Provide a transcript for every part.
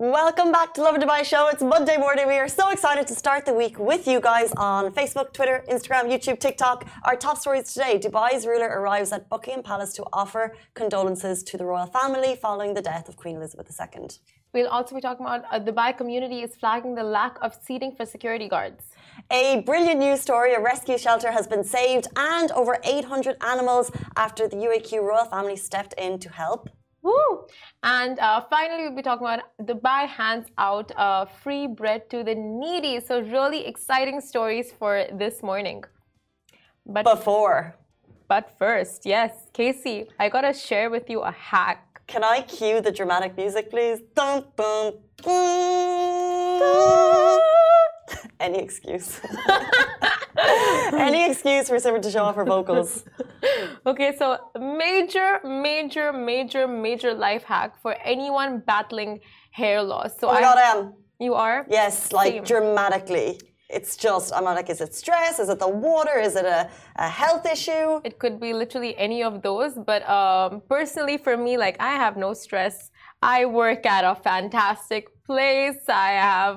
Welcome back to Lovin Dubai Show. It's Monday morning. We are so excited to start the week with you guys on Facebook, Twitter, Instagram, YouTube, TikTok. Our top stories today Dubai's ruler arrives at Buckingham Palace to offer condolences to the royal family following the death of Queen Elizabeth II. We'll also be talking about uh, Dubai community is flagging the lack of seating for security guards. A brilliant news story a rescue shelter has been saved and over 800 animals after the UAQ royal family stepped in to help. Woo! And uh, finally, we'll be talking about Dubai hands out uh, free bread to the needy. So, really exciting stories for this morning. But before, but first, yes, Casey, I gotta share with you a hack. Can I cue the dramatic music, please? Dun, dun, dun. Any excuse. Any excuse for someone to show off her vocals. Okay, so major, major, major, major life hack for anyone battling hair loss. So oh I, God, I am. You are? Yes, like Same. dramatically. It's just, I'm like, is it stress? Is it the water? Is it a, a health issue? It could be literally any of those. But um, personally, for me, like, I have no stress. I work at a fantastic place. I have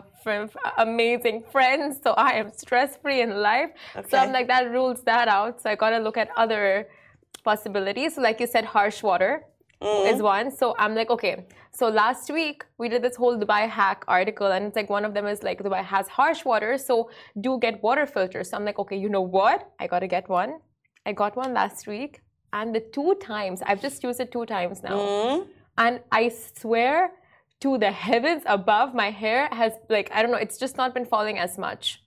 amazing friends, so I am stress free in life. Okay. So I'm like, that rules that out. So I got to look at other possibilities. So, like you said, harsh water mm. is one. So I'm like, okay. So last week we did this whole Dubai hack article, and it's like one of them is like Dubai has harsh water, so do get water filters. So I'm like, okay, you know what? I got to get one. I got one last week, and the two times I've just used it two times now, mm. and I swear to the heavens above my hair has like I don't know, it's just not been falling as much.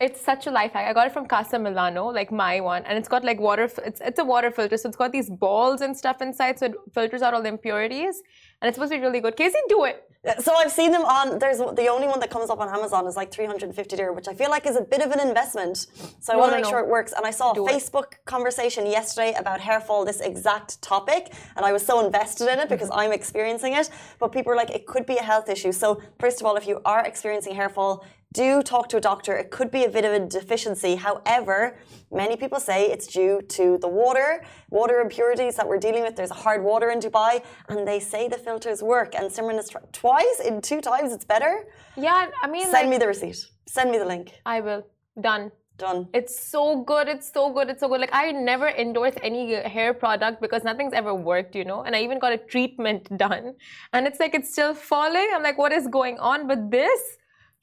It's such a life hack. I got it from Casa Milano, like my one, and it's got like water. It's it's a water filter, so it's got these balls and stuff inside, so it filters out all the impurities, and it's supposed to be really good. Casey, do it. So I've seen them on. There's the only one that comes up on Amazon is like 350 dirham, which I feel like is a bit of an investment. So I no, want to no, make no. sure it works. And I saw Do a Facebook it. conversation yesterday about hair fall, this exact topic, and I was so invested in it because mm-hmm. I'm experiencing it. But people are like, it could be a health issue. So first of all, if you are experiencing hair fall, do talk to a doctor. It could be a vitamin deficiency. However, many people say it's due to the water, water impurities that we're dealing with. There's a hard water in Dubai, and they say the filters work. And Simran has tried twice in two times. It's better. Yeah, I mean, send like, me the receipt. Send me the link. I will. Done. Done. It's so good. It's so good. It's so good. Like I never endorse any hair product because nothing's ever worked, you know. And I even got a treatment done, and it's like it's still falling. I'm like, what is going on? But this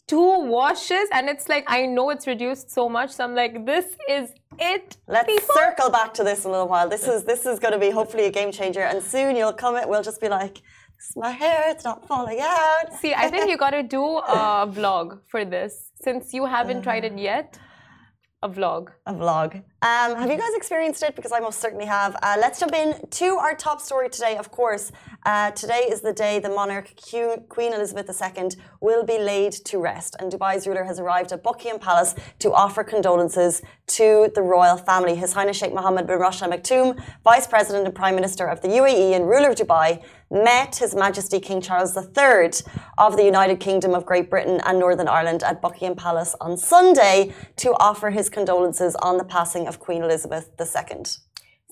two washes and it's like I know it's reduced so much. So I'm like, this is it. Let's people. circle back to this in a little while. This is this is gonna be hopefully a game changer and soon you'll come it we'll just be like my hair, it's not falling out. See, I think you gotta do a vlog for this since you haven't tried it yet. A vlog. A vlog. Um, have you guys experienced it? Because I most certainly have. Uh, let's jump in to our top story today. Of course, uh, today is the day the monarch Queen Elizabeth II will be laid to rest, and Dubai's ruler has arrived at Buckingham Palace to offer condolences to the royal family. His Highness Sheikh Mohammed bin Rashid Al Maktoum, Vice President and Prime Minister of the UAE and ruler of Dubai, met His Majesty King Charles III of the United Kingdom of Great Britain and Northern Ireland at Buckingham Palace on Sunday to offer his condolences on the passing of of Queen Elizabeth II.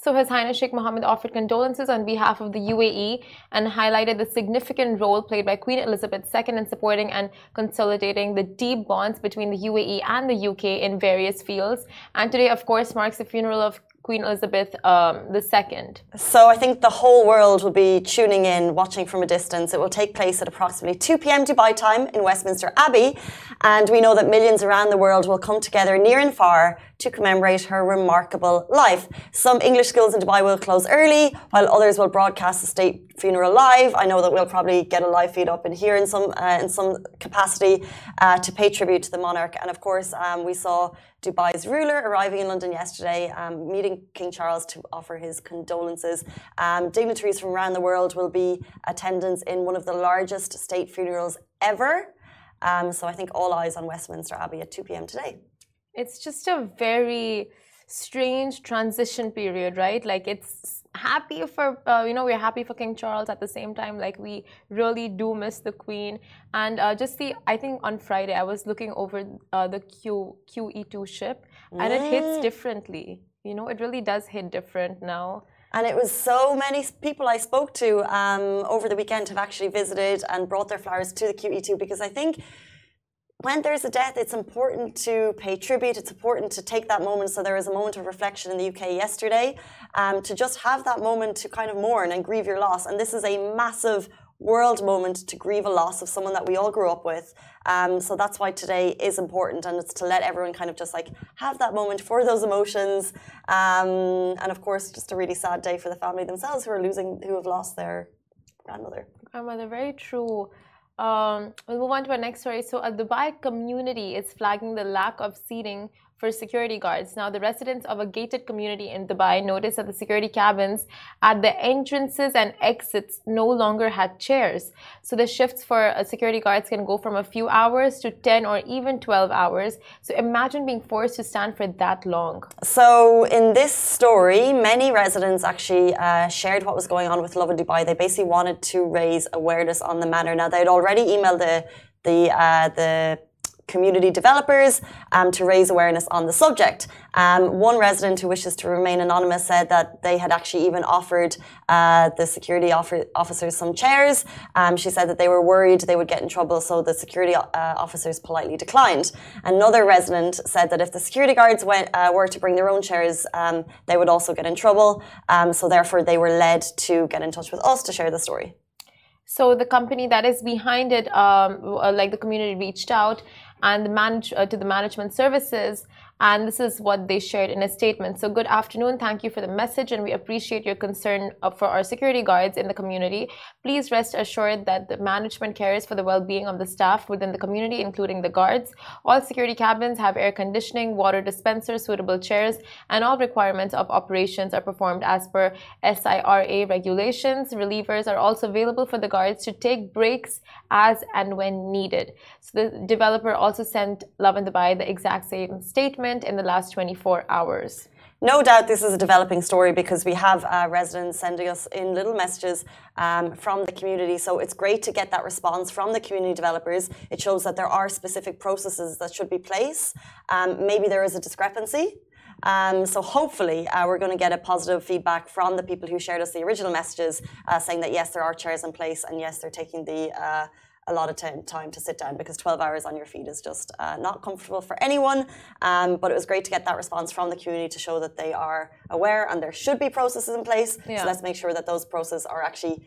So His Highness Sheikh Mohammed offered condolences on behalf of the UAE and highlighted the significant role played by Queen Elizabeth II in supporting and consolidating the deep bonds between the UAE and the UK in various fields. And today, of course, marks the funeral of Queen Elizabeth um, II. So I think the whole world will be tuning in, watching from a distance. It will take place at approximately 2 p.m. Dubai time in Westminster Abbey. And we know that millions around the world will come together near and far to commemorate her remarkable life. Some English schools in Dubai will close early, while others will broadcast the state funeral live. I know that we'll probably get a live feed up in here in some uh, in some capacity uh, to pay tribute to the monarch. And of course, um, we saw Dubai's ruler arriving in London yesterday, um, meeting King Charles to offer his condolences. Um, dignitaries from around the world will be attendance in one of the largest state funerals ever. Um, so I think all eyes on Westminster Abbey at 2 p.m. today. It's just a very strange transition period, right? Like it's happy for uh, you know we're happy for King Charles at the same time. Like we really do miss the Queen. And uh, just see I think on Friday I was looking over uh, the Q QE2 ship and it hits differently. You know it really does hit different now. And it was so many people I spoke to um, over the weekend have actually visited and brought their flowers to the QE2 because I think when there's a death, it's important to pay tribute. It's important to take that moment. So there was a moment of reflection in the UK yesterday um, to just have that moment to kind of mourn and grieve your loss. And this is a massive world moment to grieve a loss of someone that we all grew up with. Um, so that's why today is important, and it's to let everyone kind of just like have that moment for those emotions. Um, and of course, just a really sad day for the family themselves who are losing, who have lost their grandmother. Grandmother, very true. Um, we'll move on to our next story. So, a Dubai community is flagging the lack of seating for security guards. Now, the residents of a gated community in Dubai noticed that the security cabins at the entrances and exits no longer had chairs. So the shifts for uh, security guards can go from a few hours to 10 or even 12 hours. So imagine being forced to stand for that long. So in this story, many residents actually uh, shared what was going on with Lovin Dubai. They basically wanted to raise awareness on the matter. Now, they'd already emailed the the uh, the community developers um, to raise awareness on the subject. Um, one resident who wishes to remain anonymous said that they had actually even offered uh, the security officers some chairs. Um, she said that they were worried they would get in trouble, so the security uh, officers politely declined. Another resident said that if the security guards went, uh, were to bring their own chairs, um, they would also get in trouble. Um, so therefore, they were led to get in touch with us to share the story. So the company that is behind it, um, uh, like the community reached out and the manage, uh, to the management services and this is what they shared in a statement. So, good afternoon. Thank you for the message, and we appreciate your concern for our security guards in the community. Please rest assured that the management cares for the well being of the staff within the community, including the guards. All security cabins have air conditioning, water dispensers, suitable chairs, and all requirements of operations are performed as per SIRA regulations. Relievers are also available for the guards to take breaks as and when needed. So, the developer also sent Lovin Dubai the exact same statement in the last 24 hours. No doubt this is a developing story because we have uh, residents sending us in little messages um, from the community. So it's great to get that response from the community developers. It shows that there are specific processes that should be placed. Um, maybe there is a discrepancy. Um, so hopefully uh, we're going to get a positive feedback from the people who shared us the original messages uh, saying that yes, there are chairs in place and yes, they're taking the uh, a lot of time, time to sit down because 12 hours on your feet is just uh, not comfortable for anyone. Um, but it was great to get that response from the community to show that they are aware and there should be processes in place. Yeah. So let's make sure that those processes are actually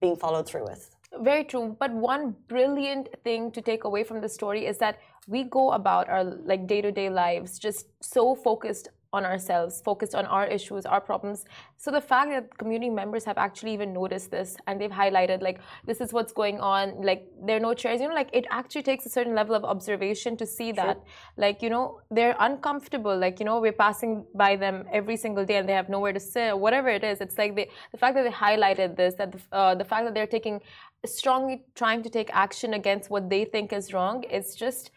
being followed through with. Very true. But one brilliant thing to take away from the story is that we go about our like day-to-day lives just so focused on ourselves, focused on our issues, our problems. So the fact that community members have actually even noticed this and they've highlighted like this is what's going on, like there are no chairs, you know, like it actually takes a certain level of observation to see that. Sure. Like, you know, they're uncomfortable. Like, you know, we're passing by them every single day and they have nowhere to sit, whatever it is. It's like they, the fact that they highlighted this, that the, uh, the fact that they're taking strongly trying to take action against what they think is wrong, it's just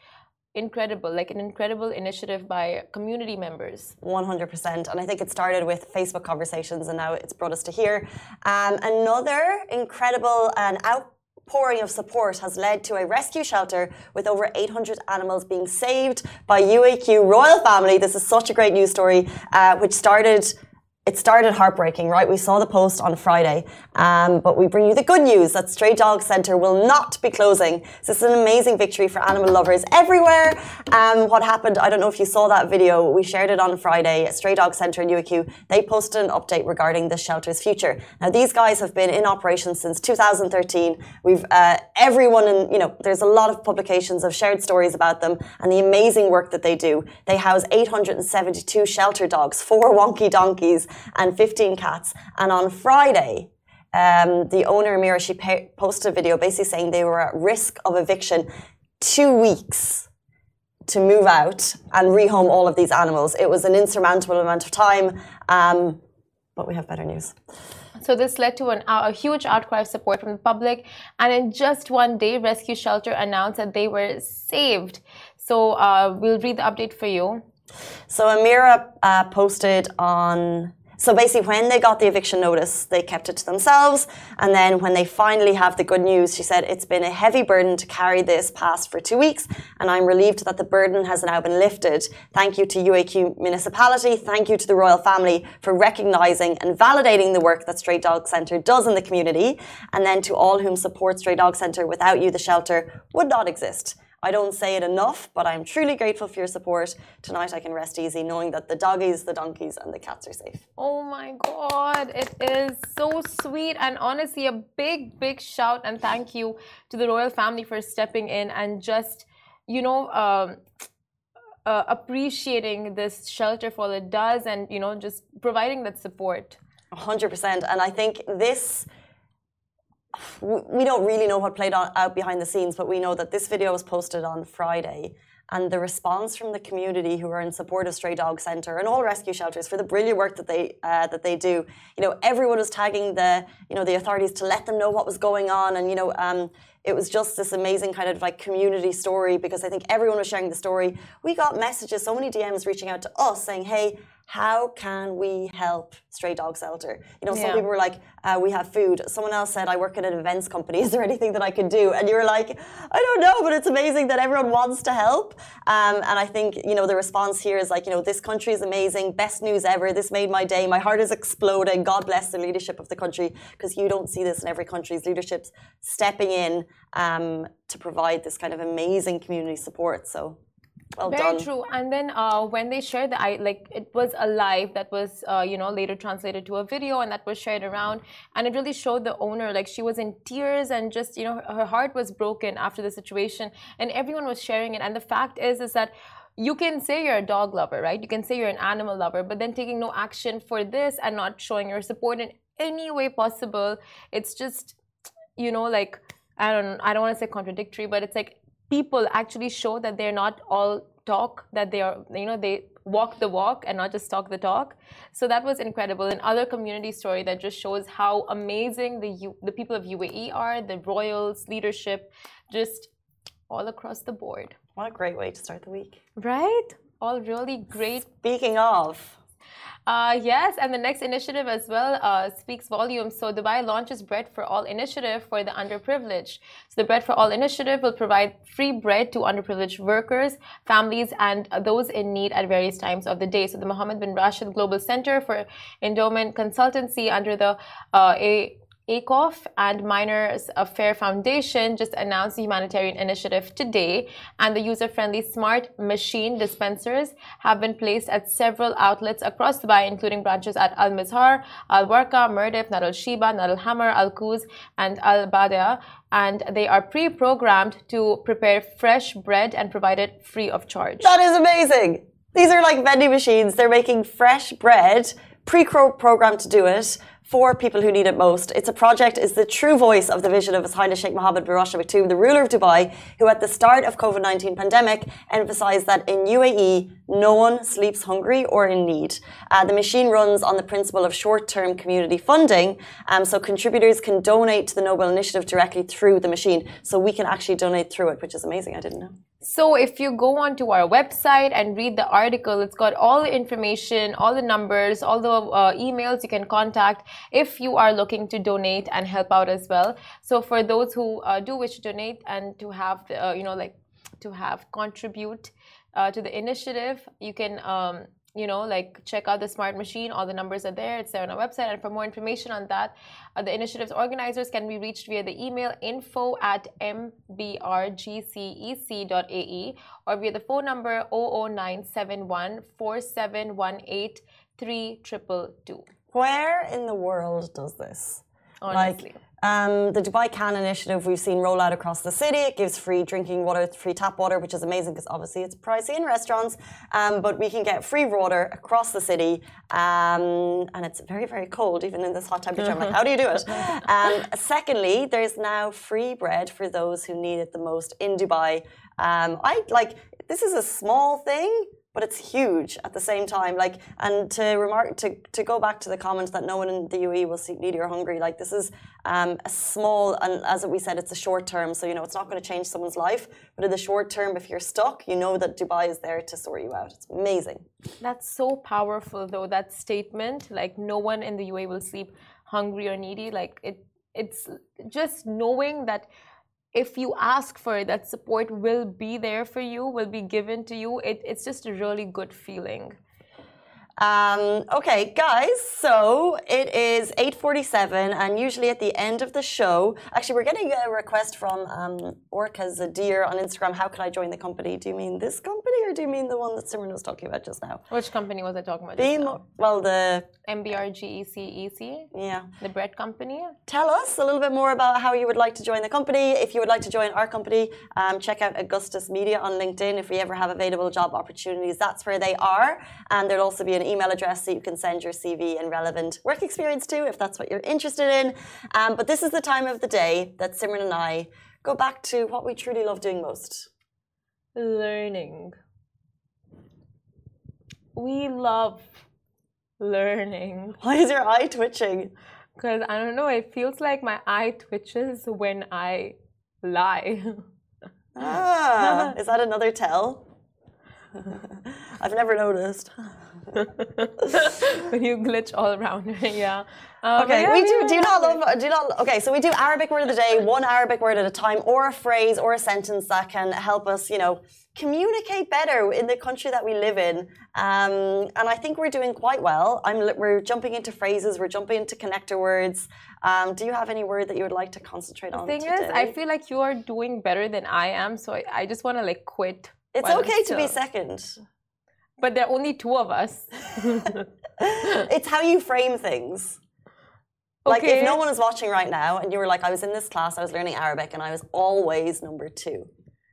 incredible, like an incredible initiative by community members. 100%. And I think it started with Facebook conversations and now it's brought us to here. Um, another incredible and outpouring of support has led to a rescue shelter with over 800 animals being saved by UAQ Royal Family. This is such a great news story, uh, which started it started heartbreaking, right? We saw the post on Friday, um, but we bring you the good news that Stray Dog Centre will not be closing. So this is an amazing victory for animal lovers everywhere. Um, what happened, I don't know if you saw that video, we shared it on Friday. At Stray Dog Centre in UAQ, they posted an update regarding the shelter's future. Now, these guys have been in operation since 2013. We've, uh, everyone, in, you know, there's a lot of publications of shared stories about them and the amazing work that they do. They house 872 shelter dogs, four wonky donkeys, and 15 cats. And on Friday, um, the owner, Mira, she posted a video basically saying they were at risk of eviction two weeks to move out and rehome all of these animals. It was an insurmountable amount of time, um, but we have better news. So this led to an, a huge outcry of support from the public, and in just one day, Rescue Shelter announced that they were saved. So uh, we'll read the update for you. So Amira uh, posted on So basically, when they got the eviction notice, they kept it to themselves. And then when they finally have the good news, she said, It's been a heavy burden to carry this past for two weeks. And I'm relieved that the burden has now been lifted. Thank you to UAQ Municipality. Thank you to the Royal Family for recognising and validating the work that Stray Dog Centre does in the community. And then to all whom support Stray Dog Centre, without you, the shelter would not exist. I don't say it enough, but I'm truly grateful for your support. Tonight I can rest easy knowing that the doggies, the donkeys, and the cats are safe. Oh my God, it is so sweet. And honestly, a big, big shout and thank you to the royal family for stepping in and just, you know, um, uh, appreciating this shelter for all it does and, you know, just providing that support. 100%. And I think this we don't really know what played out behind the scenes, but we know that this video was posted on Friday. And the response from the community who are in support of Stray Dog Centre and all rescue shelters for the brilliant work that they uh, that they do, you know, everyone was tagging the you know the authorities to let them know what was going on, and you know, um, it was just this amazing kind of like community story because I think everyone was sharing the story. We got messages, so many DMs reaching out to us saying, "Hey, how can we help stray dog shelter you know some yeah. people were like uh, we have food. Someone else said i work at an events company. Is there anything that i could do? And you were like i don't know but it's amazing that everyone wants to help. Um, and i think you know the response here is like you know this country is amazing. Best news ever. This made my day. My heart is exploding. God bless the leadership of the country. Because you don't see this in every country's leadership's stepping in um, to provide this kind of amazing community support so well Very done. true. And then uh, when they shared the, I like it was a live that was, uh, you know, later translated to a video and that was shared around, and it really showed the owner like she was in tears and just, you know, her, her heart was broken after the situation, and everyone was sharing it. And the fact is, is that you can say you're a dog lover, right? You can say you're an animal lover, but then taking no action for this and not showing your support in any way possible, it's just, you know, like I don't, I don't want to say contradictory, but it's like people actually show that they're not all talk, that they are, you know, they walk the walk and not just talk the talk. So that was incredible. Another community story that just shows how amazing the U the people of UAE are, the royals, leadership, just all across the board. What a great way to start the week. Right? All really great. Speaking of, uh, yes, and the next initiative as well uh, speaks volumes. So Dubai launches Bread for All initiative for the underprivileged. So the Bread for All initiative will provide free bread to underprivileged workers, families, and those in need at various times of the day. So the Mohammed bin Rashid Global Center for Endowment Consultancy under the uh, a Awqaf and Minors Affairs Foundation just announced the humanitarian initiative today, and the user friendly smart machine dispensers have been placed at several outlets across Dubai, including branches at Al Mizhar, Al Warqa, Mirdif, Nad Al Shiba, Nad Al Hamar, Al Kuz, and Al Badia. And they are pre programmed to prepare fresh bread and provide it free of charge. That is amazing. These are like vending machines. They're making fresh bread, pre programmed to do it for people who need it most. It's a project is the true voice of the vision of His Highness Sheikh Mohammed bin Rashid Maktoum, the ruler of Dubai, who at the start of COVID-19 pandemic emphasized that in UAE no one sleeps hungry or in need. Uh, the machine runs on the principle of short-term community funding, um, so contributors can donate to the Noble Initiative directly through the machine. So we can actually donate through it, which is amazing. I didn't know. So if you go onto our website and read the article, it's got all the information, all the numbers, all the uh, emails you can contact if you are looking to donate and help out as well. So for those who uh, do wish to donate and to have, uh, you know, like to have contribute uh, to the initiative, you can. Um, you know, like check out the smart machine. All the numbers are there. It's there on our website. And for more information on that, uh, the initiative's organizers can be reached via the email info at mbrgcec.ae or via the phone number 00971 4718 Where in the world does this? Honestly. Like, um, the Dubai Can initiative we've seen roll out across the city. It gives free drinking water, free tap water, which is amazing because obviously it's pricey in restaurants. Um, but we can get free water across the city, um, and it's very very cold even in this hot temperature. I'm like, how do you do it? Um, secondly, there's now free bread for those who need it the most in Dubai. Um, I like this is a small thing but it's huge at the same time. Like, and to remark to to go back to the comment that no one in the UAE will see needy or hungry. Like, this is um, a small, and as we said, it's a short term. So you know, it's not going to change someone's life. But in the short term, if you're stuck, you know that Dubai is there to sort you out. It's amazing. That's so powerful, though. That statement, like, no one in the UAE will sleep hungry or needy. Like, it, it's just knowing that if you ask for it, that support will be there for you, will be given to you. It, it's just a really good feeling. Um, okay, guys, so it is 8.47 and usually at the end of the show, actually we're getting a request from um, Orca Zadir on Instagram, how can I join the company? Do you mean this company or do you mean the one that Simran was talking about just now? Which company was I talking about Beam, well, the... MBRGECEC? Yeah. The bread company? Tell us a little bit more about how you would like to join the company. If you would like to join our company, um, check out Augustus Media on LinkedIn. If we ever have available job opportunities, that's where they are. And there'll also be an email address so you can send your CV and relevant work experience to if that's what you're interested in. Um, but this is the time of the day that Simran and I go back to what we truly love doing most learning. We love learning. Why is your eye twitching? Because I don't know, it feels like my eye twitches when I lie. ah, is that another tell? I've never noticed. when you glitch all around, yeah. Um, okay, yeah, we do. Do not love? Do not? Okay, so we do Arabic word of the day, one Arabic word at a time, or a phrase or a sentence that can help us, you know, communicate better in the country that we live in. Um, and I think we're doing quite well. I'm. We're jumping into phrases. We're jumping into connector words. Um, do you have any word that you would like to concentrate the on? The thing today? is, I feel like you are doing better than I am, so I, I just want to like quit. It's okay to be second. But there are only two of us. it's how you frame things. Like if no one is watching right now and you were like, I was in this class, I was learning Arabic, and I was always number two.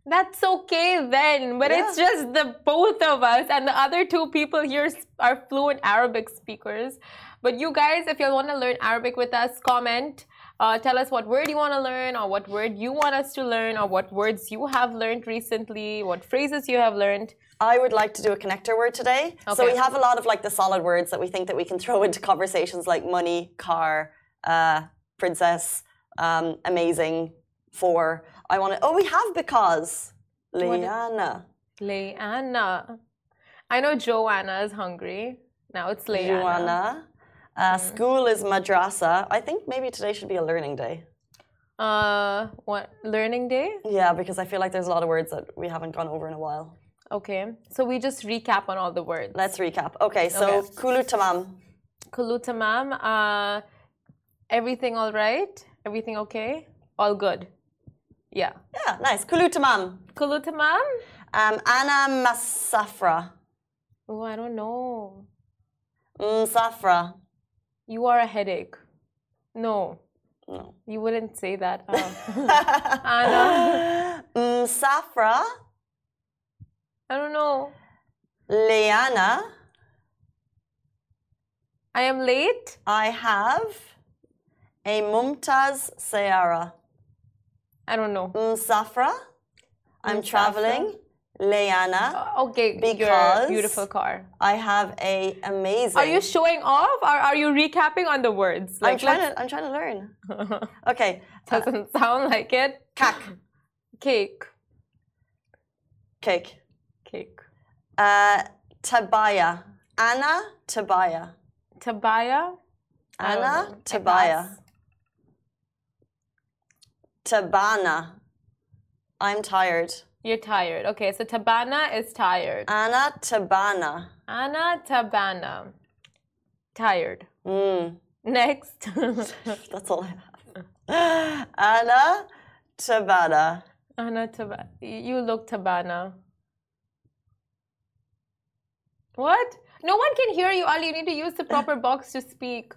That's okay then, but yeah. it's just the both of us, and the other two people here are fluent Arabic speakers. But you guys, if you want to learn Arabic with us, comment. Uh, tell us what word you want to learn, or what word you want us to learn, or what words you have learned recently, what phrases you have learned. I would like to do a connector word today. Okay. So we have a lot of like the solid words that we think that we can throw into conversations like money, car, uh, princess, um, amazing, for. I want to. Oh, we have because. Liana. Liana. I know Joanna is hungry. Now it's Liana. Joanna. Uh, mm. School is madrasa. I think maybe today should be a learning day. Uh, what learning day? Yeah, because I feel like there's a lot of words that we haven't gone over in a while. Okay, so we just recap on all the words. Let's recap. Okay, so okay. kulu tamam. Kulu tamam. Uh, everything all right? Everything okay? All good. Yeah. Yeah, nice. Kulu tamam. Kulu tamam. Um, Ana Masafra. Oh, I don't know. Masafra. You are a headache. No. No. You wouldn't say that. Uh, Anna. Msafra. I don't know. Liana. I am late. I have a Mumtaz Sayara. I don't know. Msafra. I'm traveling. Leana. Uh, okay, because beautiful car. I have a amazing. Are you showing off, or are you recapping on the words? Like, I'm trying to. I'm trying to learn. okay. Doesn't uh, sound like it. Kak. Cake. Cake. Cake. Uh, Tabaya. Anna Tabaya. Tabaya. Anna Tabaya. Tabana. I'm tired. You're tired. Okay, so Tabana is tired. Anna Tabana. Anna Tabana. Tired. Mm. Next. That's all I have. Anna Tabana. Anna Tabana. You look Tabana. What? No one can hear you, Ali. You need to use the proper box to speak.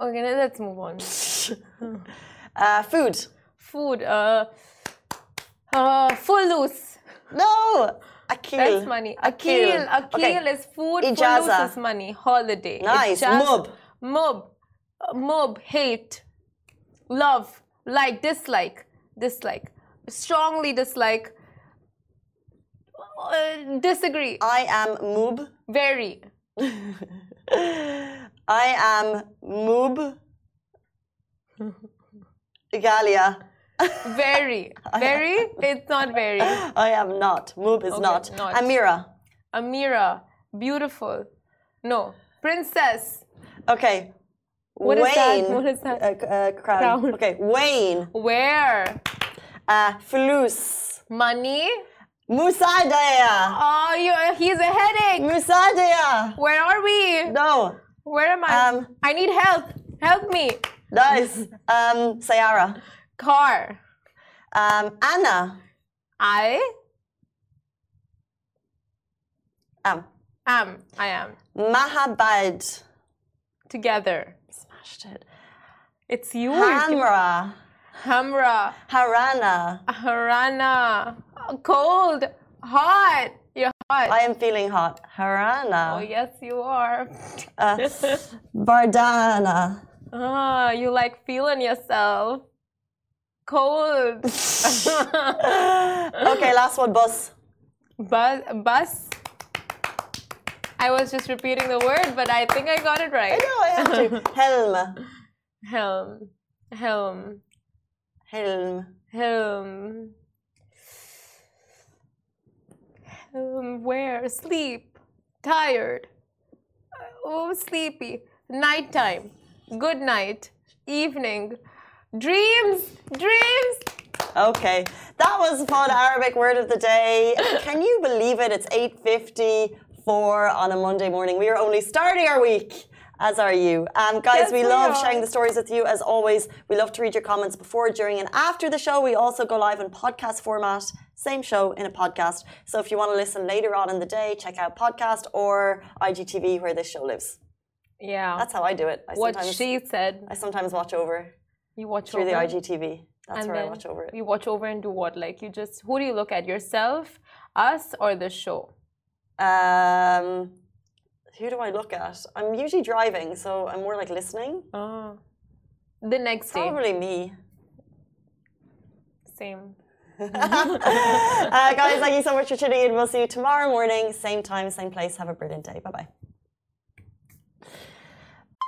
Okay, now let's move on. uh, food. Food. Uh, uh, full loose. No. Akil. That's money. Akil. Akil, Akil okay. is food. Ijaza. Full loose is money. Holiday. Nice. Ijaz, mob. Mob. Mub. Hate. Love. Like dislike dislike strongly dislike uh, disagree I am moob. very I am moob. Galia. very very it's not very I am not. Moob is Okay, not. not. Amira. amira beautiful no princess Okay. What is Wayne. that? What is that? Uh, uh, crown. Crown. Okay. Wayne. where Uh, Flus. money Musadaya. oh you he's a headache Musadaya. where are we No. where am i Um, i need help help me Nice. Um, Sayara. car Um, Anna. i Um, am i am Mahabad. together Smashed it. it's you Hamra. hamra Harana. harana cold hot you're hot I am feeling hot. Harana. oh yes you are Uh, Bardana. ah you like feeling yourself cold okay, last one. Bus. bus bus i was just repeating the word but i think i got it I right know I have to. Helm. helm. Helm. Helm. helm. Helm. Where? Sleep. Tired. Oh sleepy. Nighttime. Good night. Evening. Dreams. Dreams. Okay, that was fun Arabic word of the day. Can you believe it? It's 8.54 on a Monday morning. We are only starting our week, as are you. Um, guys, Yes, we we love are. sharing the stories with you, as always. We love to read your comments before, during, and after the show. We also go live in podcast format, same show in a podcast. So if you want to listen later on in the day, check out podcast or IGTV, where this show lives. yeah That's how I do it. I what she said I sometimes watch over you watch through over the IGTV. That's and where I watch over it. you watch over and do what like you just who do you look at yourself us or the show Um, who do I look at? I'm usually driving, so I'm more like listening. oh the next day Probably me. same uh, guys, thank you so much for tuning in. We'll see you tomorrow morning, same time, same place. Have a brilliant day. Bye bye.